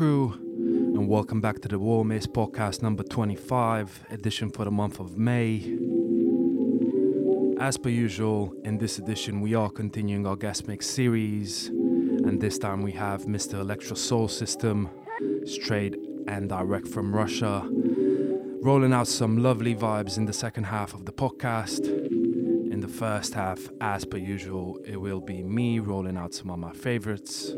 Crew, and welcome back to the Warmest Podcast number 25, edition for the month of May. As per usual, in this edition, we are continuing our guest mix series, and this time we have Mr. Electro Soul System, straight and direct from Russia, rolling out some lovely vibes in the second half of the podcast. In the first half, as per usual, it will be me rolling out some of my favorites.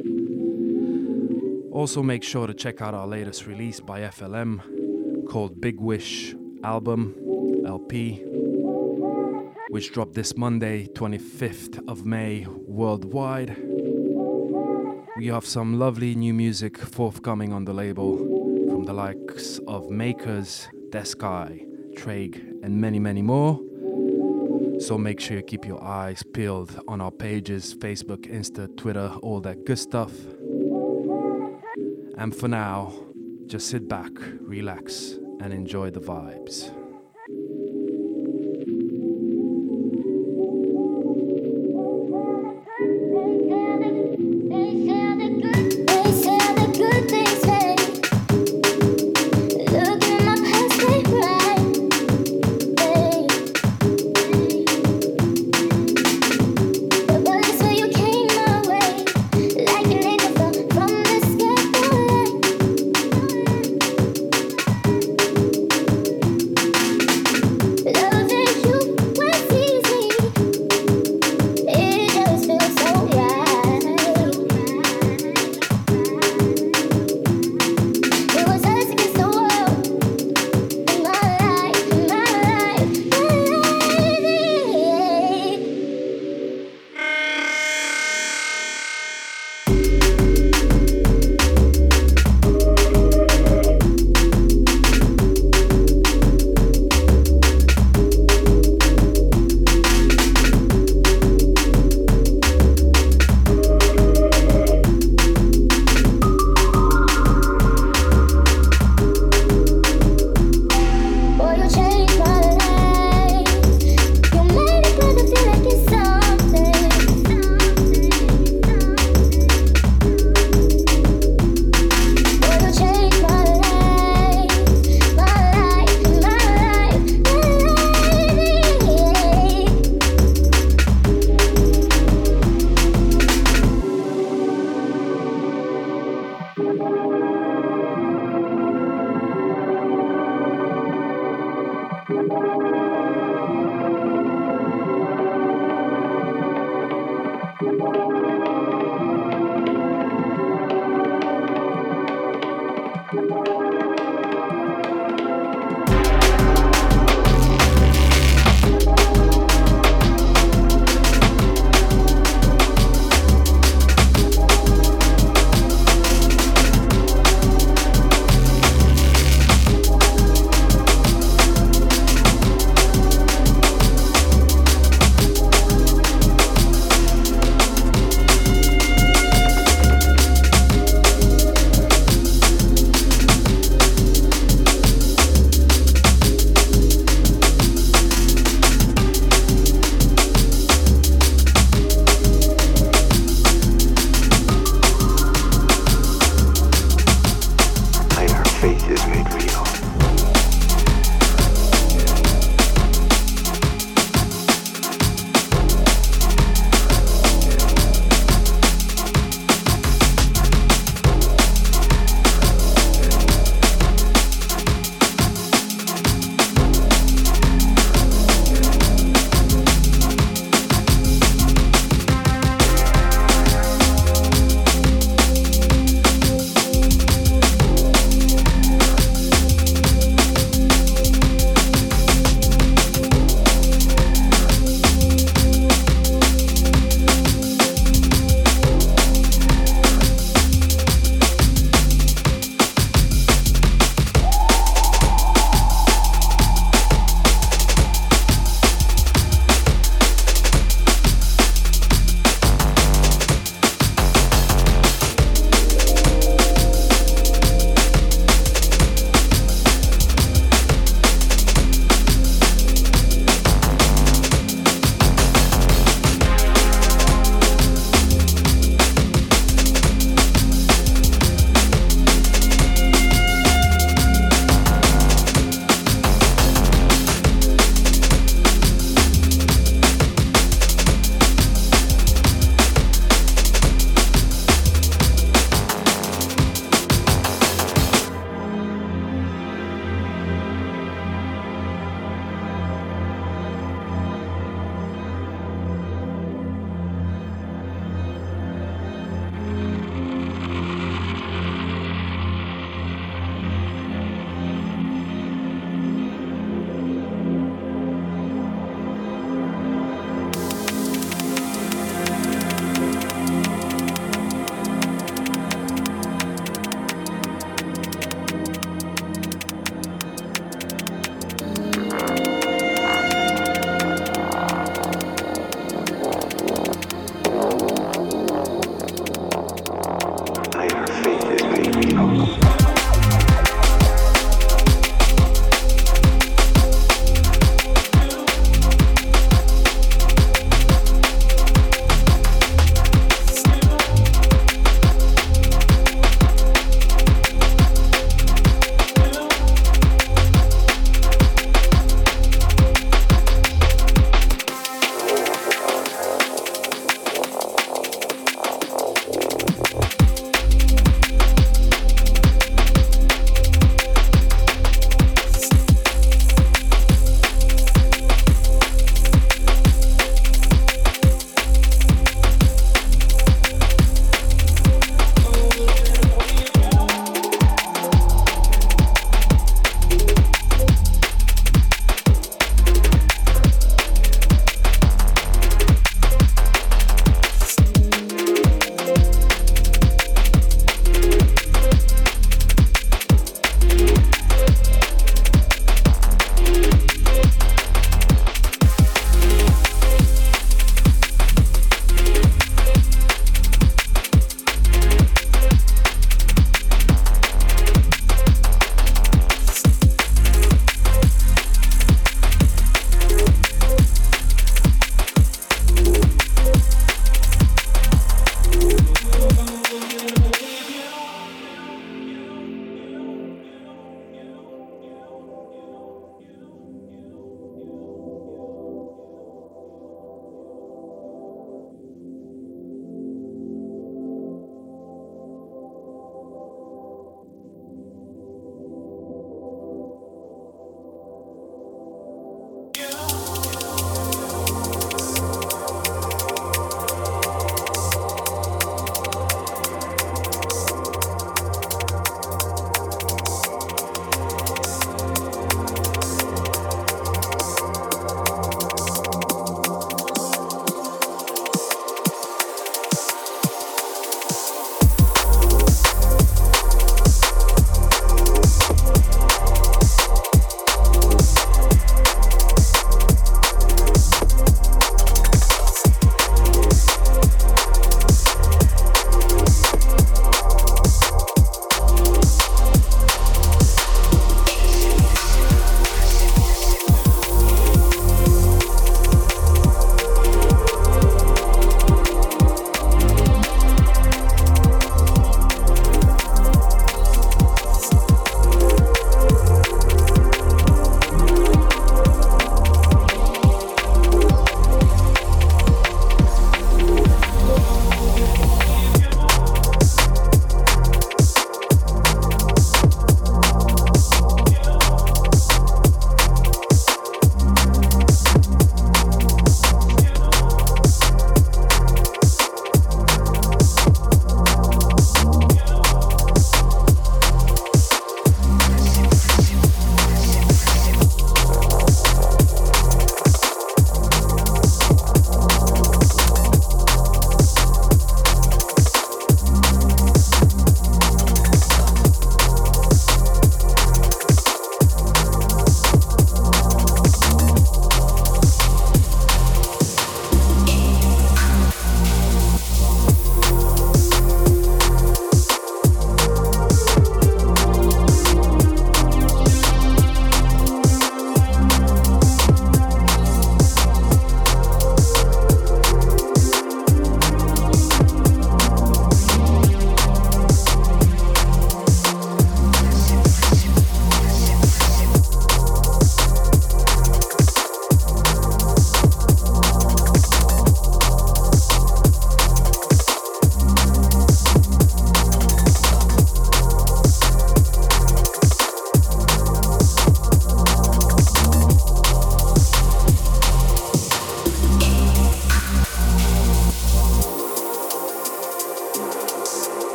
Also, make sure to check out our latest release by FLM called Big Wish Album LP, which dropped this Monday, 25th of May, worldwide. We have some lovely new music forthcoming on the label from the likes of Makers, Deskai, Traig, and many, many more. So make sure you keep your eyes peeled on our pages Facebook, Insta, Twitter, all that good stuff. And for now, just sit back, relax, and enjoy the vibes.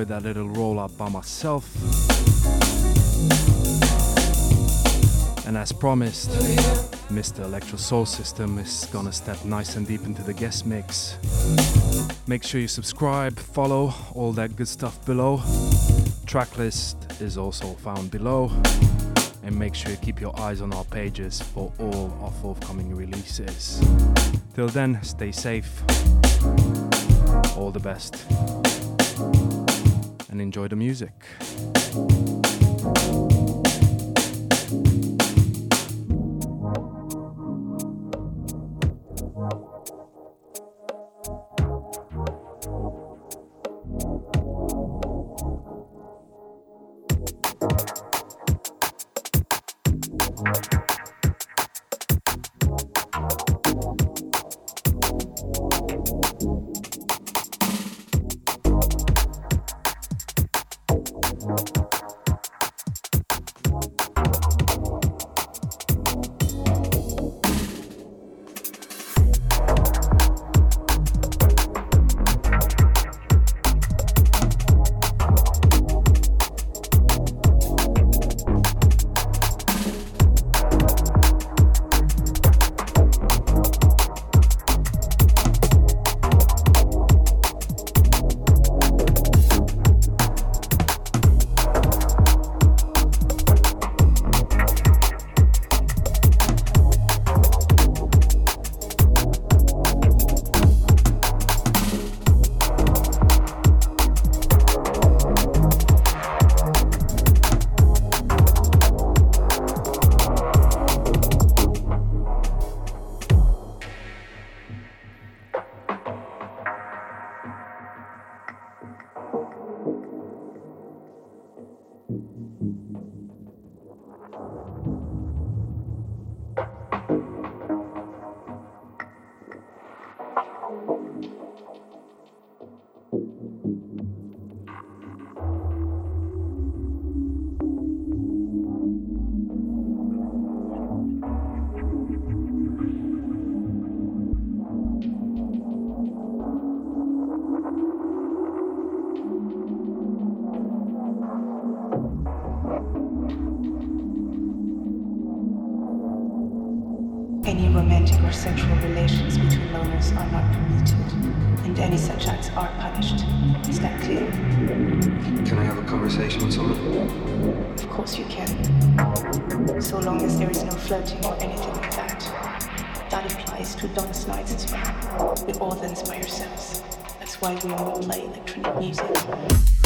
That little roll up by myself. And as promised, Mr. Electrosoul System is gonna step nice and deep into the guest mix. Make sure you subscribe, follow, all that good stuff below. Tracklist is also found below. And make sure you keep your eyes on our pages for all our forthcoming releases. Till then, stay safe. All the best. And enjoy the music. or anything like that. That applies to dance nights as well. We all dance by ourselves. That's why we all play electronic music.